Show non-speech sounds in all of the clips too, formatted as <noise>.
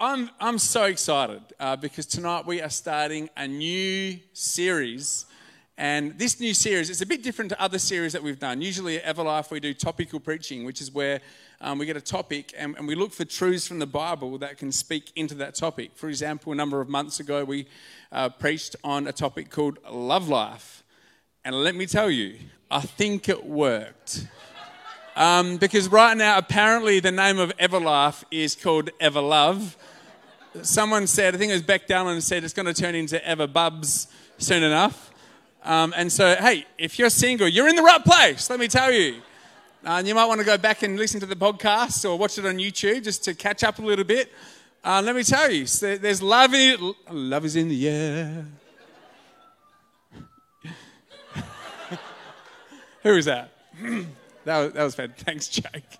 I'm, I'm so excited uh, because tonight we are starting a new series. And this new series is a bit different to other series that we've done. Usually at Everlife, we do topical preaching, which is where um, we get a topic and, and, we look for truths from the Bible that can speak into that topic. For example, a number of months ago, we uh, preached on a topic called love life. And let me tell you, I think it worked. Um, because right now, apparently, the name of Everlife is called Everlove. Someone said, I think it was Beck Dallin said, it's going to turn into Ever Everbubs soon enough. Um, and so, hey, if you're single, you're in the right place, let me tell you. Uh, you might want to go back and listen to the podcast or watch it on YouTube just to catch up a little bit. Uh, let me tell you, there's love in Love is in the air. <laughs> Who is that? <clears throat> that, was, that was bad. <laughs> Thanks, Jake.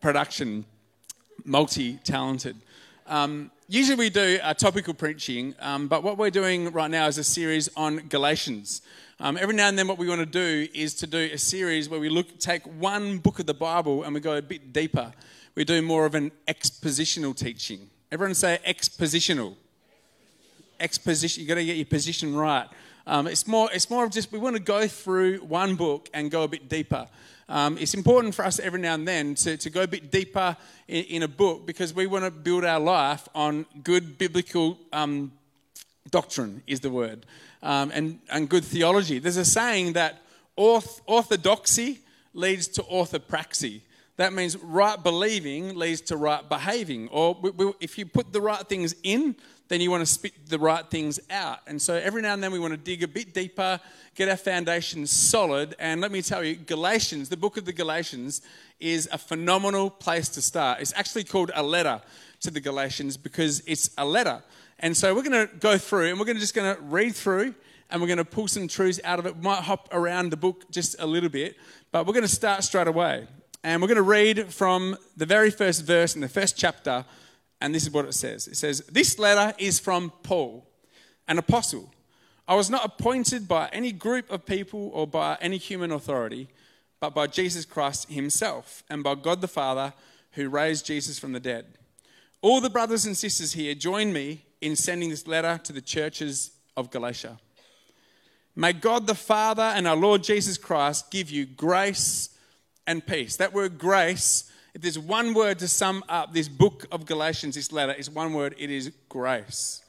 Production, multi talented. Um, usually we do a topical preaching, um, but what we're doing right now is a series on Galatians. Um, every now and then, what we want to do is to do a series where we look, take one book of the Bible and we go a bit deeper. We do more of an expositional teaching. Everyone say expositional. Exposition. You got to get your position right. Um, it's more. It's more of just we want to go through one book and go a bit deeper um, it's important for us every now and then to, to go a bit deeper in, in a book because we want to build our life on good biblical um, doctrine, is the word, um, and, and good theology. There's a saying that orth- orthodoxy leads to orthopraxy. That means right believing leads to right behaving. Or we, we, if you put the right things in, then you want to spit the right things out. And so every now and then we want to dig a bit deeper, get our foundations solid. And let me tell you, Galatians, the book of the Galatians, is a phenomenal place to start. It's actually called a letter to the Galatians because it's a letter. And so we're going to go through and we're going to just going to read through and we're going to pull some truths out of it. We might hop around the book just a little bit, but we're going to start straight away. And we're going to read from the very first verse in the first chapter, and this is what it says It says, This letter is from Paul, an apostle. I was not appointed by any group of people or by any human authority, but by Jesus Christ himself and by God the Father who raised Jesus from the dead. All the brothers and sisters here join me in sending this letter to the churches of Galatia. May God the Father and our Lord Jesus Christ give you grace and peace. That word grace, if there's one word to sum up this book of Galatians, this letter, is one word it is grace.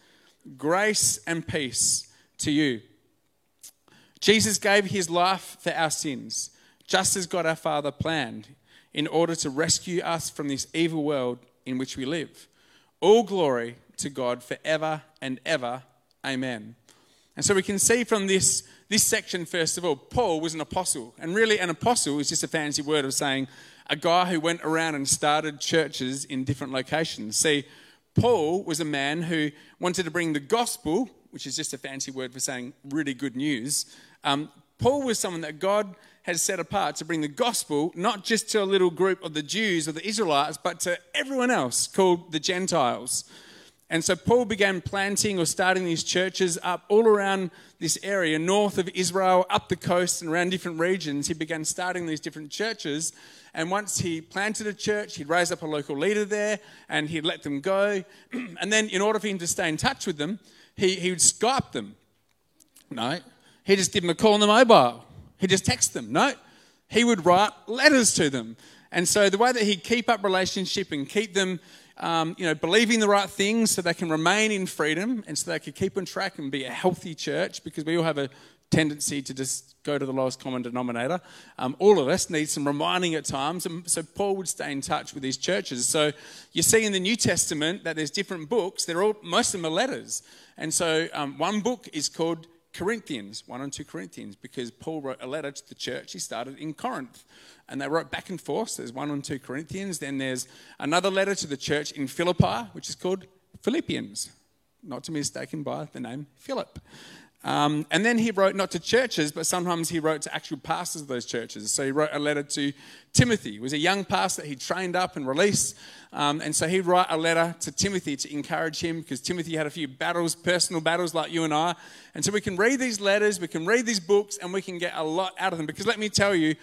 Grace and peace to you. Jesus gave his life for our sins, just as God our Father planned, in order to rescue us from this evil world in which we live. All glory to God forever and ever. Amen. And so we can see from this this section, first of all, Paul was an apostle. And really, an apostle is just a fancy word of saying a guy who went around and started churches in different locations. See, Paul was a man who wanted to bring the gospel, which is just a fancy word for saying really good news. Um, Paul was someone that God has set apart to bring the gospel not just to a little group of the Jews or the Israelites, but to everyone else called the Gentiles. And so Paul began planting or starting these churches up all around this area, north of Israel, up the coast, and around different regions. He began starting these different churches. And once he planted a church, he'd raise up a local leader there and he'd let them go. <clears throat> and then, in order for him to stay in touch with them, he, he would Skype them. No, he just give them a call on the mobile. He just text them. No, he would write letters to them. And so the way that he'd keep up relationship and keep them um, you know, believing the right things so they can remain in freedom and so they can keep on track and be a healthy church because we all have a tendency to just go to the lowest common denominator. Um, all of us need some reminding at times. And so Paul would stay in touch with these churches. So you see in the New Testament that there's different books. They're all, most of them are letters. And so um, one book is called Corinthians, 1 and 2 Corinthians, because Paul wrote a letter to the church he started in Corinth. And they wrote back and forth. There's 1 and 2 Corinthians. Then there's another letter to the church in Philippi, which is called Philippians, not to be mistaken by the name Philip. Um, and then he wrote not to churches, but sometimes he wrote to actual pastors of those churches. So he wrote a letter to Timothy. He was a young pastor he trained up and released. Um, and so he'd write a letter to Timothy to encourage him because Timothy had a few battles, personal battles like you and I. And so we can read these letters, we can read these books, and we can get a lot out of them. Because let me tell you,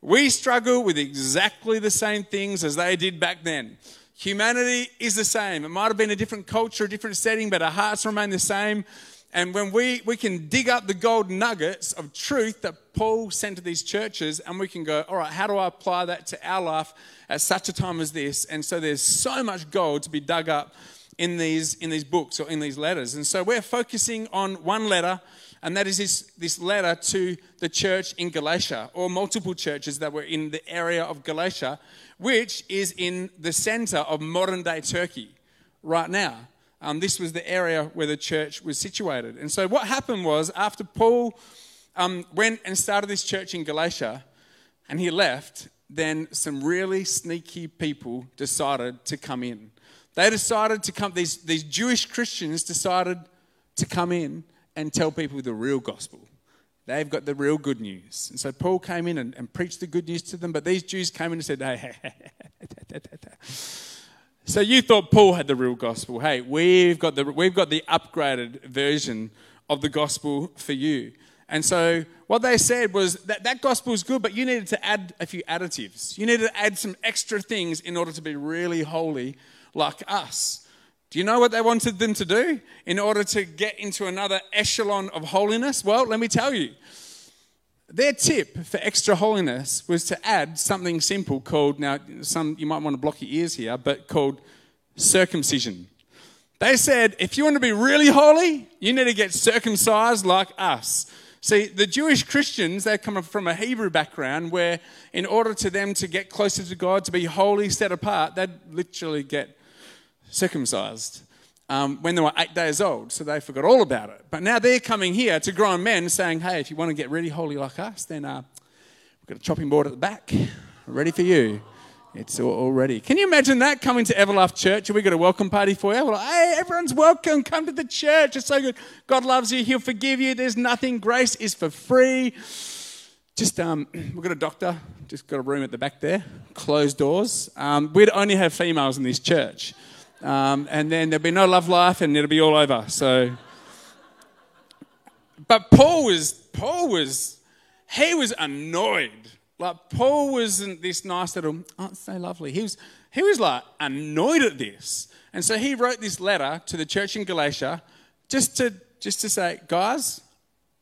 we struggle with exactly the same things as they did back then. Humanity is the same. It might have been a different culture, a different setting, but our hearts remain the same. And when we, we can dig up the gold nuggets of truth that Paul sent to these churches, and we can go, all right, how do I apply that to our life at such a time as this? And so there's so much gold to be dug up in these, in these books or in these letters. And so we're focusing on one letter, and that is this, this letter to the church in Galatia, or multiple churches that were in the area of Galatia, which is in the center of modern day Turkey right now. Um, this was the area where the church was situated. And so, what happened was, after Paul um, went and started this church in Galatia and he left, then some really sneaky people decided to come in. They decided to come, these, these Jewish Christians decided to come in and tell people the real gospel. They've got the real good news. And so Paul came in and, and preached the good news to them, but these Jews came in and said, hey, so you thought Paul had the real gospel. Hey, we've got the, we've got the upgraded version of the gospel for you. And so what they said was that that gospel is good, but you needed to add a few additives. You needed to add some extra things in order to be really holy like us. Do you know what they wanted them to do in order to get into another echelon of holiness? Well, let me tell you. Their tip for extra holiness was to add something simple called, now, some you might want to block your ears here, but called circumcision. They said, if you want to be really holy, you need to get circumcised like us. See, the Jewish Christians, they come from a Hebrew background where, in order to them to get closer to God, to be holy, set apart, they'd literally get circumcised um, when they were eight days old, so they forgot all about it. But now they're coming here to grown men saying, hey, if you want to get really holy like us, then uh, we've got a chopping board at the back, ready for you. It's all ready. Can you imagine that coming to Everlife Church? We got a welcome party for you. We're like, hey, everyone's welcome. Come to the church. It's so good. God loves you. He'll forgive you. There's nothing. Grace is for free. Just um, <clears throat> we've got a doctor. Just got a room at the back there. Closed doors. Um, we'd only have females in this church. Um, and then there'll be no love life and it'll be all over. So, but Paul was, Paul was, he was annoyed. Like Paul wasn't this nice little, oh, it's so lovely. He was, he was like annoyed at this. And so he wrote this letter to the church in Galatia just to, just to say, guys,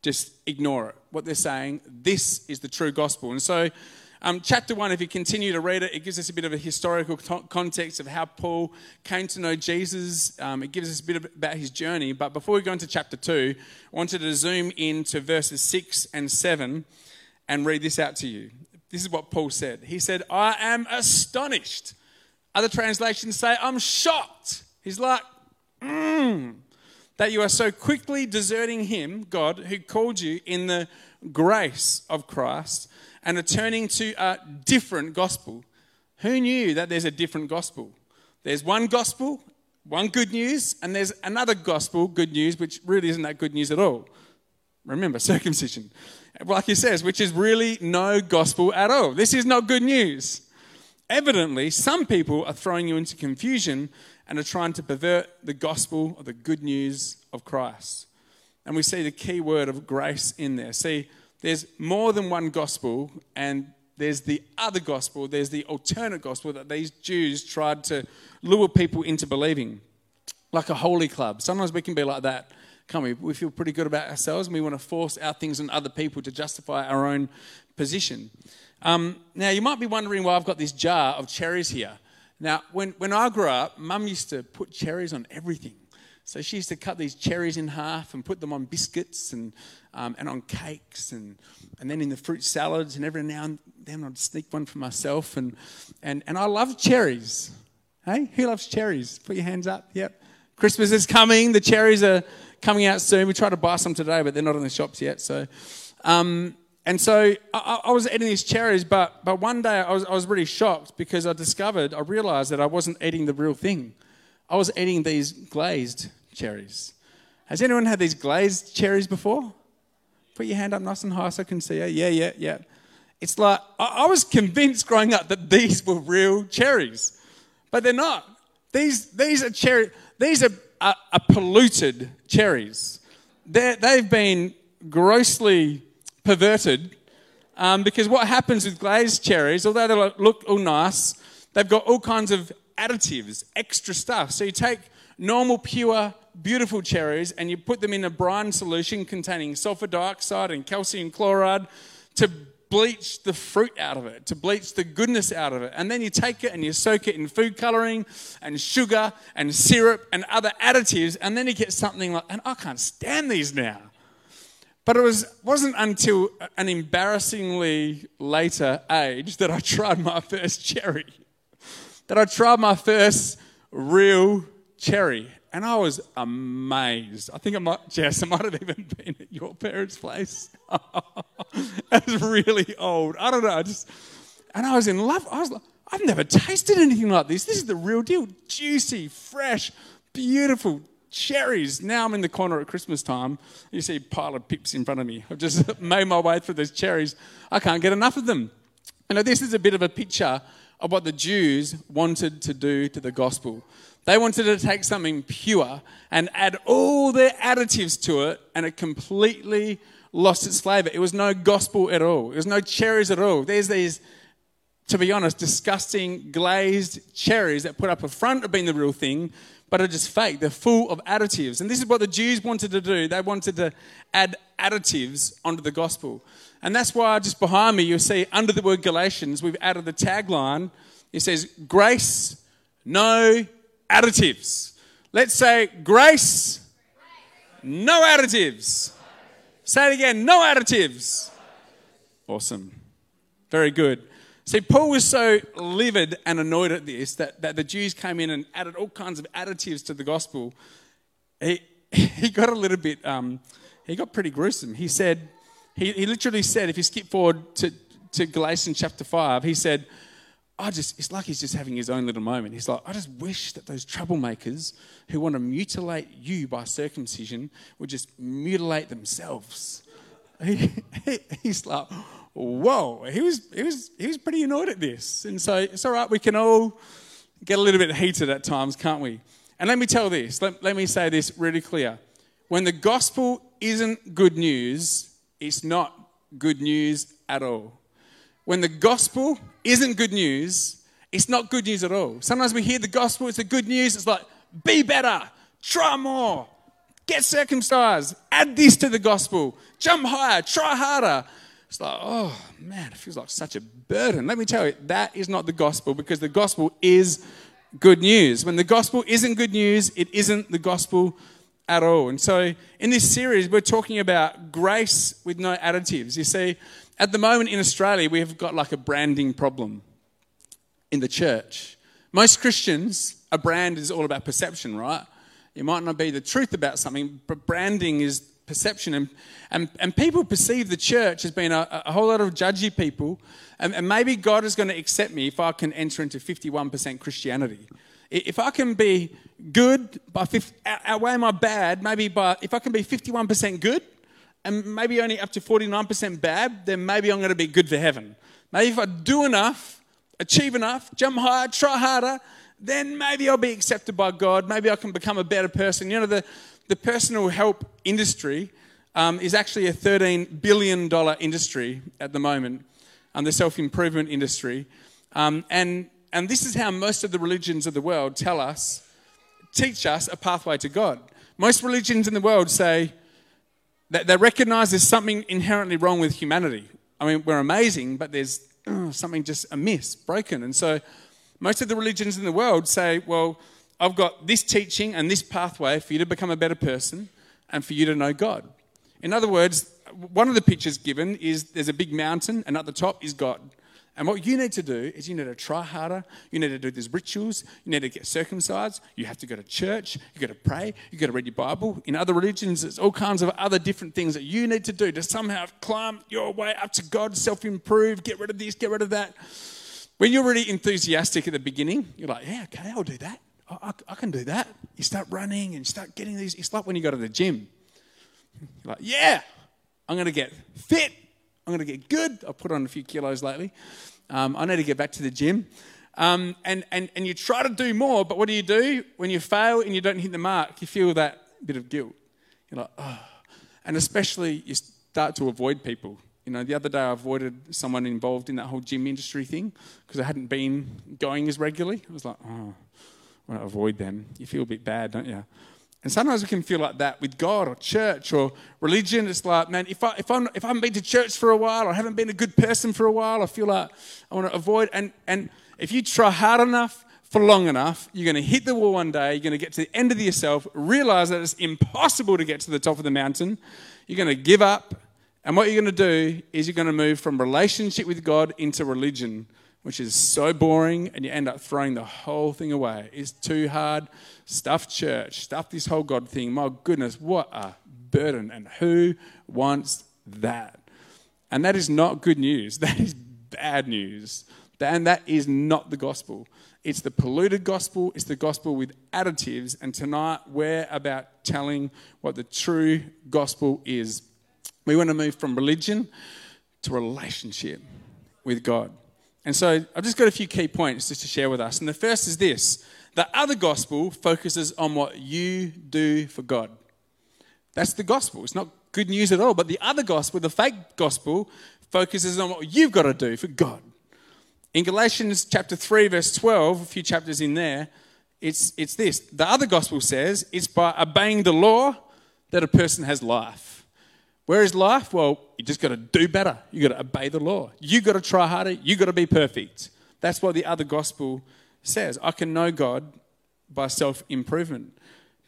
just ignore it. What they're saying, this is the true gospel. And so um, chapter 1, if you continue to read it, it gives us a bit of a historical context of how Paul came to know Jesus. Um, it gives us a bit about his journey. But before we go into chapter 2, I wanted to zoom in to verses 6 and 7 and read this out to you. This is what Paul said. He said, I am astonished. Other translations say, I'm shocked. He's like, mm, that you are so quickly deserting him, God, who called you in the grace of Christ and are turning to a different gospel. Who knew that there's a different gospel? There's one gospel, one good news, and there's another gospel, good news, which really isn't that good news at all. Remember, <laughs> circumcision. Like he says, which is really no gospel at all. This is not good news. Evidently, some people are throwing you into confusion and are trying to pervert the gospel or the good news of Christ. And we see the key word of grace in there. See, there's more than one gospel, and there's the other gospel, there's the alternate gospel that these Jews tried to lure people into believing, like a holy club. Sometimes we can be like that, can't we? We feel pretty good about ourselves and we want to force our things on other people to justify our own position. Um, now, you might be wondering why I've got this jar of cherries here. Now, when, when I grew up, mum used to put cherries on everything. So she used to cut these cherries in half and put them on biscuits and, um, and on cakes and, and then in the fruit salads. And every now and then I'd sneak one for myself. And, and, and I love cherries. Hey, who loves cherries? Put your hands up. Yep. Christmas is coming. The cherries are coming out soon. We tried to buy some today, but they're not in the shops yet. So, um, and so I, I, was eating these cherries, but, but one day I was, I was really shocked because I discovered, I realized that I wasn't eating the real thing. I was eating these glazed cherries. Has anyone had these glazed cherries before? Put your hand up nice and high so I can see you. Yeah, yeah, yeah. It's like, I, I was convinced growing up that these were real cherries, but they're not. These, these are cherry, these are, are, are polluted cherries. they they've been grossly perverted um, because what happens with glazed cherries, although they look all nice, they've got all kinds of additives, extra stuff. So you take normal, pure, beautiful cherries and you put them in a brine solution containing sulfur dioxide and calcium chloride to bleach the fruit out of it, to bleach the goodness out of it. And then you take it and you soak it in food coloring and sugar and syrup and other additives, and then you get something like, and I can't stand these now. But it was, wasn't until an embarrassingly later age that I tried my first cherry, that I tried my first real cherry. And I was amazed. I think I might, Jess, I might have even <laughs> been at your parents' place. <laughs> it was really old. I don't know. I just, and I was in love. I was like, I've never tasted anything like this. This is the real deal. Juicy, fresh, beautiful cherries. Now I'm in the corner at Christmas time. You see a pile of pips in front of me. I've just <laughs> made my way through those cherries. I can't get enough of them. You know, this is a bit of a picture of what the Jews wanted to do to the gospel. They wanted to take something pure and add all their additives to it, and it completely lost its flavor. It was no gospel at all. It was no cherries at all. There's these, to be honest, disgusting glazed cherries that put up a front of being the real thing, but are just fake. They're full of additives. And this is what the Jews wanted to do. They wanted to add additives onto the gospel. And that's why just behind me, you'll see under the word Galatians, we've added the tagline. It says, Grace, no additives. Let's say grace, no additives. Say it again, no additives. Awesome. Very good. See, Paul was so livid and annoyed at this that, that the Jews came in and added all kinds of additives to the gospel. He, <laughs> he got a little bit, um, he got pretty gruesome. He said, he, he literally said, if you skip forward to, to Galatians chapter 5, he said, I just, it's like he's just having his own little moment. He's like, I just wish that those troublemakers who want to mutilate you by circumcision would just mutilate themselves. <laughs> He, he, he's like, whoa. He was, he, was, he was pretty annoyed at this. And so it's all right, we can all get a little bit heated at times, can't we? And let me tell this, let, let me say this really clear. When the gospel isn't good news, it's not good news at all when the gospel isn't good news, it's not good news at all. Sometimes we hear the gospel, it's the good news, it's like, be better, try more, get circumcised, add this to the gospel, jump higher, try harder. It's like, oh man, it feels like such a burden. Let me tell you, that is not the gospel because the gospel is good news. When the gospel isn't good news, it isn't the gospel at all. And so in this series, we're talking about grace with no additives. You see, at the moment in Australia, we have got like a branding problem in the church. Most Christians, a brand is all about perception, right? It might not be the truth about something, but branding is perception. And, and, and people perceive the church as being a, a whole lot of judgy people. And, and maybe God is going to accept me if I can enter into 51% Christianity. If I can be good by 50, outweigh my bad, maybe by, if I can be 51% good, and maybe only up to 49% bad, then maybe I'm going to be good for heaven. Maybe if I do enough, achieve enough, jump higher, try harder, then maybe I'll be accepted by God. Maybe I can become a better person. You know, the, the personal help industry um, is actually a $13 billion industry at the moment, um, the self improvement industry. Um, and, and this is how most of the religions of the world tell us, teach us a pathway to God. Most religions in the world say, that they recognize there's something inherently wrong with humanity. I mean, we're amazing, but there's uh, something just amiss, broken. And so most of the religions in the world say, well, I've got this teaching and this pathway for you to become a better person and for you to know God. In other words, one of the pictures given is there's a big mountain, and at the top is God. And what you need to do is you need to try harder. You need to do these rituals. You need to get circumcised. You have to go to church. You got to pray. You got to read your Bible. In other religions, there's all kinds of other different things that you need to do to somehow climb your way up to God, self improve, get rid of this, get rid of that. When you're really enthusiastic at the beginning, you're like, yeah, okay, I'll do that. I, I, I can do that. You start running and you start getting these. It's like when you go to the gym. You're like, yeah, I'm going to get fit. I'm going to get good. I've put on a few kilos lately. Um, I need to get back to the gym. Um, and, and, and you try to do more, but what do you do? When you fail and you don't hit the mark, you feel that bit of guilt. You're like, oh. And especially you start to avoid people. You know, the other day I avoided someone involved in that whole gym industry thing because I hadn't been going as regularly. I was like, oh, want to avoid them. You feel a bit bad, don't you? And sometimes we can feel like that with God or church or religion. It's like, man, if I, if, I'm, if I haven't been to church for a while or I haven't been a good person for a while, I feel like I want to avoid. And, and if you try hard enough for long enough, you're going to hit the wall one day. You're going to get to the end of yourself, realize that it's impossible to get to the top of the mountain. You're going to give up. And what you're going to do is you're going to move from relationship with God into religion which is so boring, and you end up throwing the whole thing away. It's too hard. Stuff church, stuff this whole God thing. My goodness, what a burden. And who wants that? And that is not good news. <laughs> That is bad news. And that is not the gospel. It's the polluted gospel, it's the gospel with additives. And tonight we're about telling what the true gospel is. We want to move from religion to relationship with God. And so I've just got a few key points just to share with us. And the first is this the other gospel focuses on what you do for God. That's the gospel. It's not good news at all. But the other gospel, the fake gospel, focuses on what you've got to do for God. In Galatians chapter 3, verse 12, a few chapters in there, it's, it's this. The other gospel says it's by obeying the law that a person has life. Where is life? Well, you just got to do better. You got to obey the law. You got to try harder. You got to be perfect. That's what the other gospel says. I can know God by self improvement.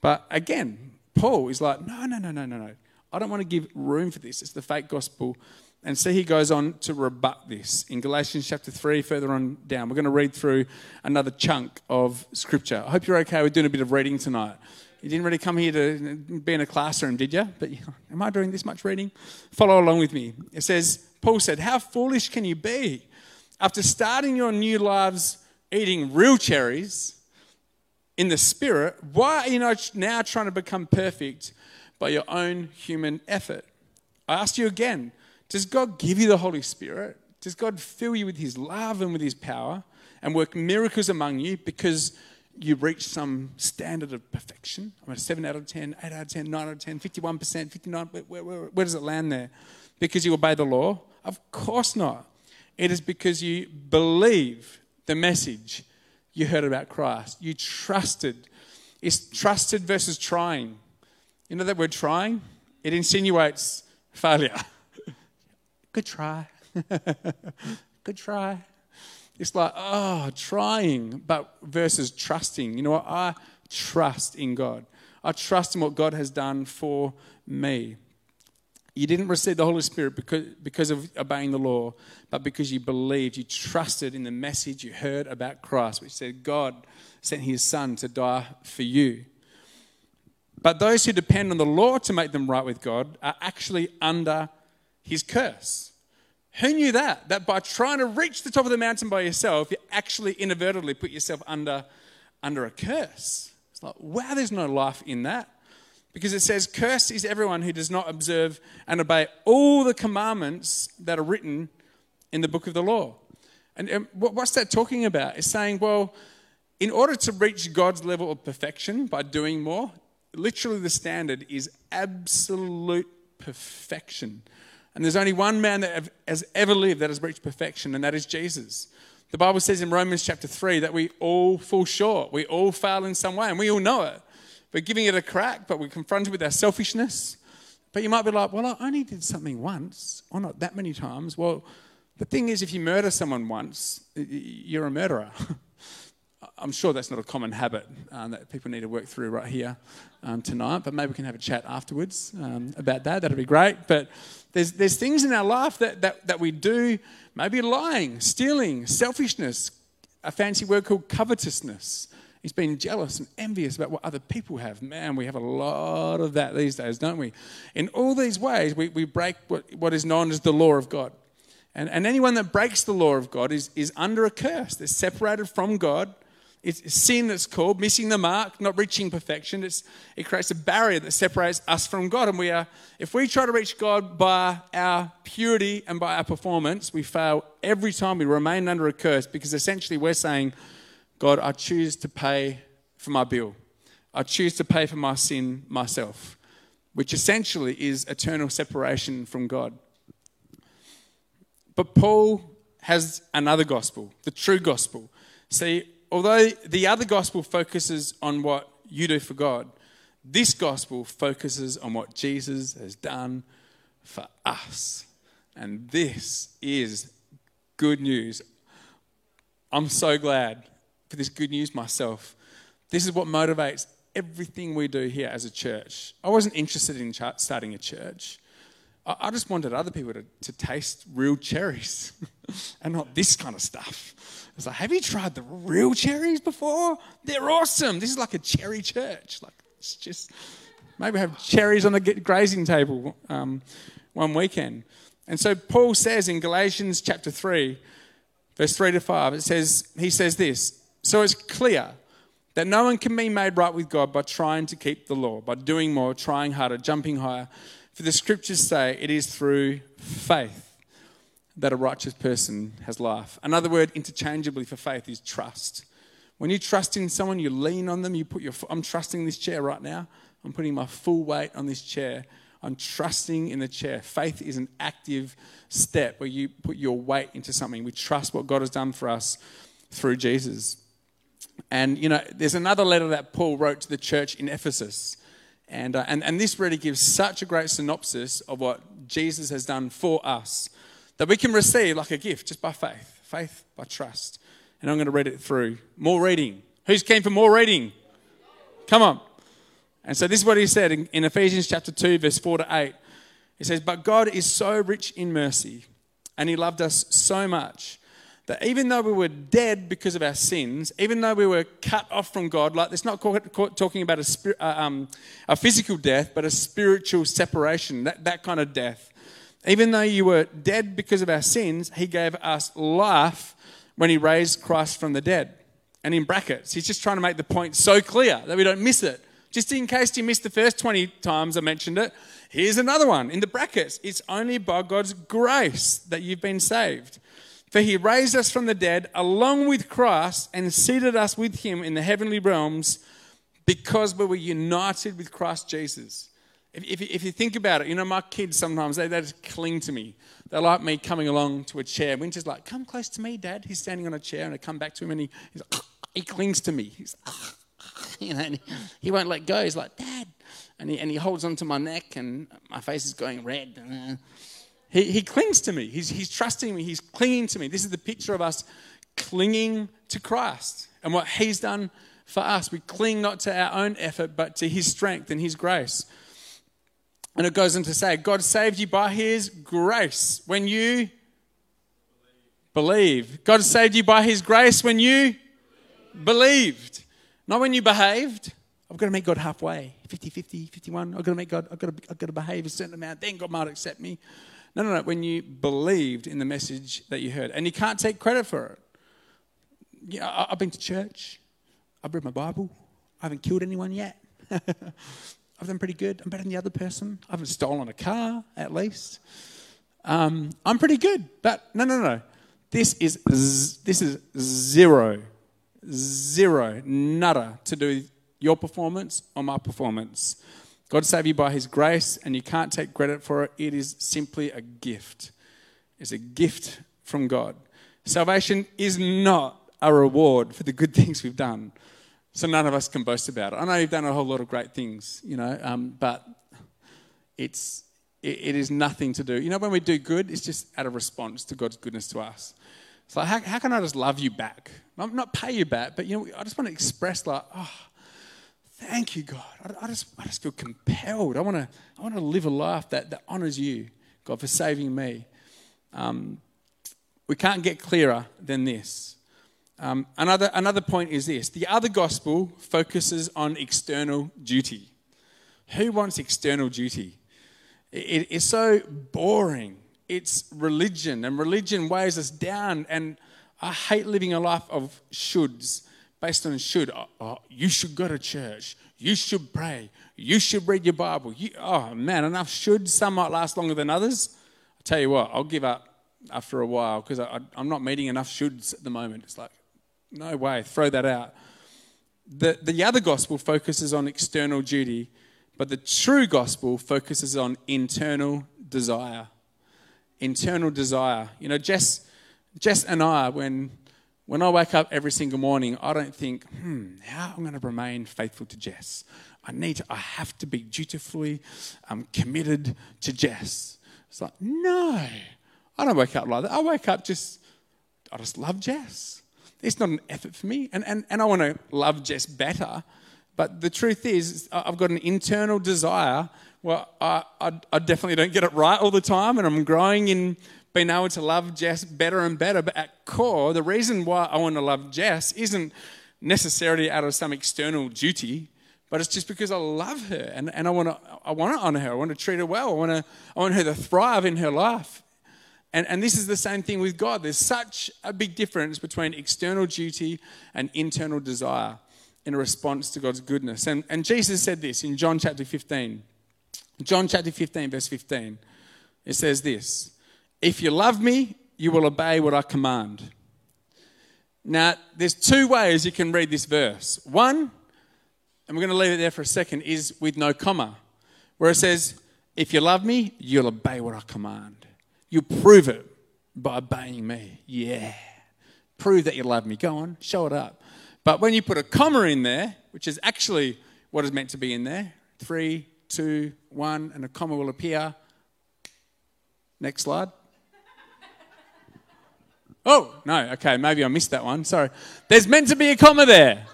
But again, Paul is like, no, no, no, no, no, no. I don't want to give room for this. It's the fake gospel. And so he goes on to rebut this in Galatians chapter 3, further on down. We're going to read through another chunk of scripture. I hope you're okay with doing a bit of reading tonight. You didn't really come here to be in a classroom, did you? But am I doing this much reading? Follow along with me. It says, Paul said, How foolish can you be? After starting your new lives eating real cherries in the spirit, why are you now trying to become perfect by your own human effort? I ask you again, does God give you the Holy Spirit? Does God fill you with his love and with his power and work miracles among you because you reach some standard of perfection. I'm a 7 out of 10, 8 out of 10, 9 out of 10, 51%, 59 where, where, where, where does it land there? Because you obey the law? Of course not. It is because you believe the message you heard about Christ. You trusted. It's trusted versus trying. You know that word trying? It insinuates failure. <laughs> Good try. <laughs> Good try. It's like, oh, trying, but versus trusting. You know what? I trust in God. I trust in what God has done for me. You didn't receive the Holy Spirit because, because of obeying the law, but because you believed, you trusted in the message you heard about Christ, which said God sent his Son to die for you. But those who depend on the law to make them right with God are actually under his curse. Who knew that? That by trying to reach the top of the mountain by yourself, you actually inadvertently put yourself under, under a curse. It's like, wow, there's no life in that. Because it says, Cursed is everyone who does not observe and obey all the commandments that are written in the book of the law. And, um, what's that talking about? It's saying, well, in order to reach God's level of perfection by doing more, literally the standard is absolute perfection. And there's only one man that has ever lived that has reached perfection, and that is Jesus. The Bible says in Romans chapter 3 that we all fall short. We all fail in some way, and we all know it. We're giving it a crack, but we're confronted with our selfishness. But you might be like, well, I only did something once, or not that many times. Well, the thing is, if you murder someone once, you're a murderer. <laughs> I'm sure that's not a common habit um, that people need to work through right here um, tonight, but maybe we can have a chat afterwards um, about that. That'd be great. But there's, there's things in our life that, that, that we do, maybe lying, stealing, selfishness, a fancy word called covetousness. He's being jealous and envious about what other people have. Man, we have a lot of that these days, don't we? In all these ways, we, we break what, what is known as the law of God. And, and anyone that breaks the law of God is, is under a curse. They're separated from God it's sin that's called, missing the mark, not reaching perfection. It's, it creates a barrier that separates us from God. And we are, if we try to reach God by our purity and by our performance, we fail every time. We remain under a curse because essentially we're saying, God, I choose to pay for my bill. I choose to pay for my sin myself, which essentially is eternal separation from God. But Paul has another gospel, the true gospel. See, although the other gospel focuses on what you do for God, this gospel focuses on what Jesus has done for us. And this is good news. I'm so glad for this good news myself. This is what motivates everything we do here as a church. I wasn't interested in starting a church. I just wanted other people to, to taste real cherries <laughs> and not this kind of stuff. It's like, have you tried the real cherries before? They're awesome. This is like a cherry church. Like, it's just maybe have cherries on the grazing table um, one weekend. And so Paul says in Galatians chapter 3, verse 3 to 5, it says, he says this So it's clear that no one can be made right with God by trying to keep the law, by doing more, trying harder, jumping higher. For the scriptures say it is through faith that a righteous person has life. Another word interchangeably for faith is trust. When you trust in someone, you lean on them, you put your I'm trusting this chair right now. I'm putting my full weight on this chair. I'm trusting in the chair. Faith is an active step where you put your weight into something. We trust what God has done for us through Jesus. And, you know, there's another letter that Paul wrote to the church in Ephesus. And, uh, and, and this really gives such a great synopsis of what Jesus has done for us that we can receive like a gift just by faith, faith by trust. And I'm going to read it through. More reading. Who's keen for more reading? Come on. And so this is what he said in, in Ephesians chapter 2, verse 4 to 8. He says, But God is so rich in mercy, and he loved us so much that even though we were dead because of our sins, even though we were cut off from God, like it's not talking about a, uh, um, a physical death, but a spiritual separation, that, that kind of death. Even though you were dead because of our sins, He gave us life when He raised Christ from the dead. And in brackets, He's just trying to make the point so clear that we don't miss it. Just in case you missed the first 20 times I mentioned it, here's another one in the brackets. It's only by God's grace that you've been saved. For he raised us from the dead along with Christ and seated us with him in the heavenly realms because we were united with Christ Jesus. If, if, if you think about it, you know, my kids sometimes, they, they just cling to me. They like me coming along to a chair. Winter's like, come close to me, Dad. He's standing on a chair and I come back to him and he, like, <laughs> he clings to me. He's, <laughs> you know, he, won't let go. He's like, Dad. And he, and he holds onto my neck and my face is going red. He, he clings to me. He's, he's trusting me. He's clinging to me. This is the picture of us clinging to Christ and what He's done for us. We cling not to our own effort, but to His strength and His grace. And it goes on to say, God saved you by His grace when you believe. God saved you by His grace when you believed, not when you behaved. I've got to meet God halfway 50 50, 51. I've got to meet God, I've got to, I've got to behave a certain amount, then God might accept me. No, no, no. When you believed in the message that you heard, and you can't take credit for it. Yeah, I've been to church. I've read my Bible. I haven't killed anyone yet. <laughs> I've done pretty good. I'm better than the other person. I haven't stolen a car, at least. Um, I'm pretty good. But no, no, no. This is this is zero, zero, nada to do with your performance or my performance. God saved you by His grace, and you can't take credit for it. It is simply a gift. It's a gift from God. Salvation is not a reward for the good <laughs> things we've done. So none of us can boast about it. I know you've done a whole lot of great things, you know, um, but it's it, it is nothing to do. You know, when we do good, it's just out of response to God's goodness to us. It's like, how, how can I just love you back? Not, not pay you back, but you know, I just want to express like, oh, Thank you, God. I, I, just, I just feel compelled. I want to I want to live a life that, that honors you, God, for saving me. Um, we can't get clearer than this. Um, another, another point is this the other gospel focuses on external duty. Who wants external duty? It, it's so boring. It's religion, and religion weighs us down. And I hate living a life of shoulds based on should. Oh, oh, uh, you should go to church. You should pray. You should read your Bible. You, oh man, enough should. Some might last longer than others. I tell you what, I'll give up after a while because I'm not meeting enough shoulds at the moment. It's like, no way, throw that out. The, the other gospel focuses on external duty, but the true gospel focuses on internal desire. internal desire. You know, Jess, Jess and I, when when I wake up every single morning, I don't think, hmm, how am I going to remain faithful to Jess? I need to, I have to be dutifully um, committed to Jess. It's like, no, I don't wake up like that. I wake up just, I just love Jess. It's not an effort for me. And, and, and I want to love Jess better. But the truth is, I've got an internal desire. Well, I, I, I definitely don't get it right all the time, and I'm growing in been able to love Jess better and better. But at core, the reason why I want to love Jess isn't necessarily out of some external duty, but it's just because I love her and, and I, want to, I want to honor her. I want to treat her well. I want, to, I want her to thrive in her life. And, and this is the same thing with God. There's such a big difference between external duty and internal desire in a response to God's goodness. And, and Jesus said this in John chapter 15. John chapter 15, verse 15. It says this if you love me, you will obey what I command. Now, there's two ways you can read this verse. One, and we're going to leave it there for a second, is with no comma, where it says, If you love me, you'll obey what I command. You prove it by obeying me. Yeah. Prove that you love me. Go on, show it up. But when you put a comma in there, which is actually what is meant to be in there, three, two, one, and a comma will appear. Next slide. Oh, no, okay, maybe I missed that one. Sorry. There's meant to be a comma there.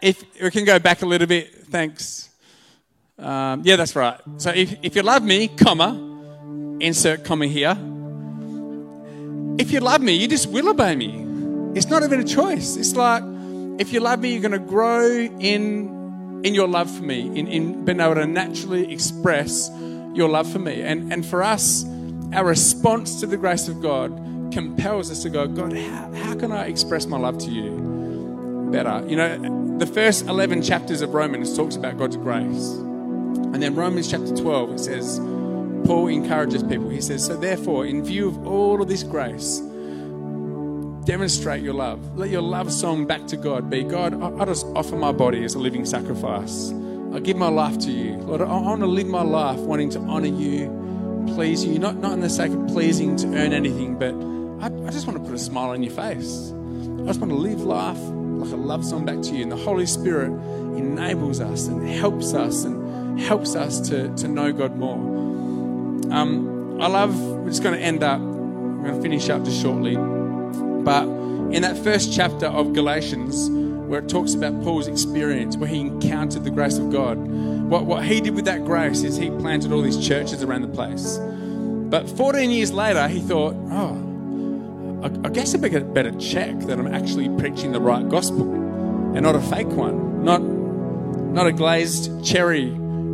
If we can go back a little bit, thanks. Um, yeah, that's right. So if, if you love me, comma, insert comma here. If you love me, you just will obey me. It's not even a choice. It's like if you love me, you're going to grow in in your love for me, in, in being able to naturally express your love for me. And, and for us, our response to the grace of God compels us to go, God, how, how can I express my love to you better? You know, the first 11 chapters of Romans talks about God's grace. And then Romans chapter 12, it says, Paul encourages people. He says, So therefore, in view of all of this grace, demonstrate your love. Let your love song back to God be God, I, I just offer my body as a living sacrifice. I give my life to you. Lord, I, I want to live my life wanting to honor you, please you, not, not in the sake of pleasing to earn anything, but want to put a smile on your face. I just want to live life like a love song back to you. And the Holy Spirit enables us and helps us and helps us to, to know God more. Um, I love, we're just going to end up, we're going to finish up just shortly. But in that first chapter of Galatians, where it talks about Paul's experience, where he encountered the grace of God, what, what he did with that grace is he planted all these churches around the place. But 14 years later, he thought, oh, I, guess I better, better check that I'm actually preaching the right gospel and not a fake one, not, not a glazed cherry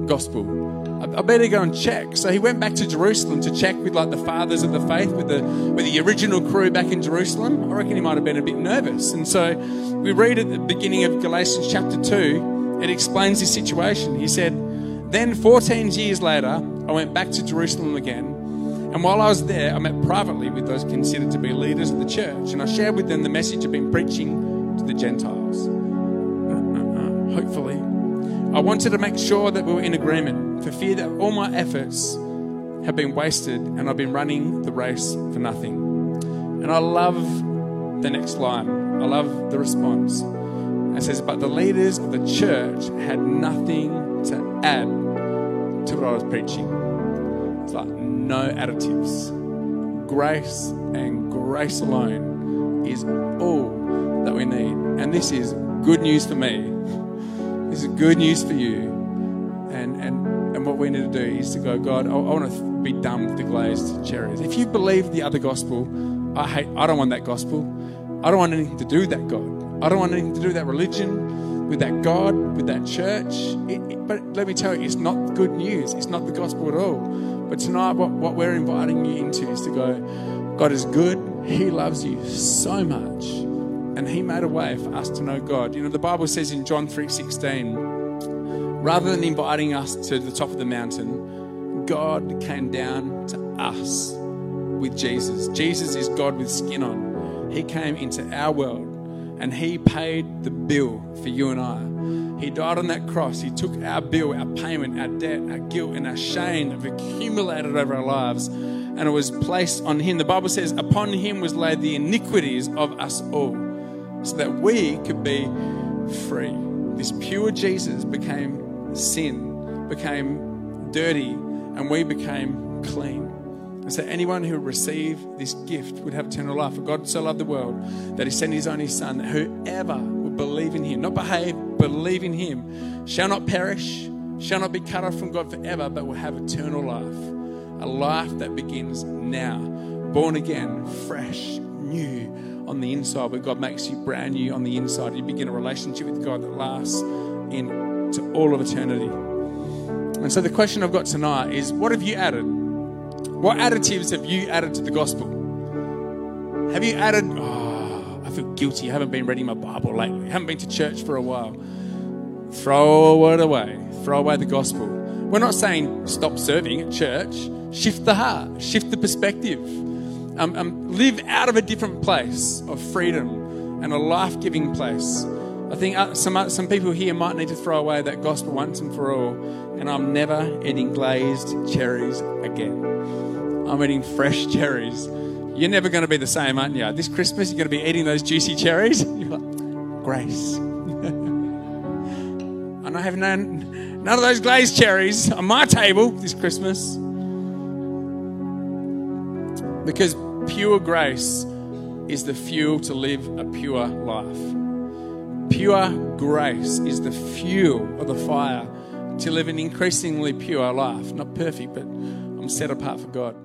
gospel. I, better go and check. So he went back to Jerusalem to check with like the fathers of the faith, with the with the original crew back in Jerusalem. I reckon he might have been a bit nervous. And so we read at the beginning of Galatians chapter two, it explains his situation. He said, Then 14 years later, I went back to Jerusalem again and while I was there, I met privately with those considered to be leaders of the church, and I shared with them the message I've been preaching to the Gentiles. Uh, hopefully, I wanted to make sure that we were in agreement for fear that all my efforts have been wasted and I've been running the race for nothing. And I love the next line. I love the response. It says, But the leaders of the church had nothing to add to what I was preaching. It's like, no additives. Grace and grace alone is all that we need. And this is good news for me. This is good news for you. And, and, and what we need to do is to go, God, I, I want to be done with the glazed cherries. If you believe the other gospel, I hate, I don't want that gospel. I don't want anything to do with that God. I don't want anything to do with that religion, with that God, with that church. It, it, but let me tell you, it's not good news. It's not the gospel at all. But tonight, what, what we're inviting you into is to go, God is good. He loves you so much. And He made a way for us to know God. You know, the Bible says in John 3.16, rather than inviting us to the top of the mountain, God came down to us with Jesus. Jesus is God with skin on. He came into our world and He paid the bill for you and I. He died on that cross. He took our bill, our payment, our debt, our guilt, and our shame that have accumulated over our lives. and it was placed on him. The Bible says, Upon him was laid the iniquities of us all, so that we could be free. This pure Jesus became sin, became dirty, and we became clean. And so anyone who received this gift would have eternal life. For God so loved the world that he sent his only son, that whoever believe in him, not behave, believe in him, shall not perish, shall not be cut off from God forever, but will have eternal life. A life that begins now, born again, fresh, new on the inside, where God makes you brand new on the inside. You begin a relationship with God that lasts into all of eternity. And so the question I've got tonight is what have you added? What additives have you added to the gospel? Have you added, oh, feel guilty. I haven't been reading my Bible lately. I haven't been to church for a while. Throw it away. Throw away the gospel. We're not saying stop serving at church. Shift the heart, shift the perspective. Um, um, live out of a different place of freedom and a life giving place. I think uh, some, uh, some people here might need to throw away that gospel once and for all. And I'm never eating glazed cherries again. I'm eating fresh <laughs> cherries. You're never going to be the same, aren't you? This Christmas, you're going to be eating those juicy cherries. <laughs> Like, grace. <laughs> and I have none, none of those glazed cherries on my table this Christmas. Because pure grace is the fuel to live a pure life. Pure grace is the fuel of the fire to live an increasingly pure life. Not perfect, but I'm set apart for God.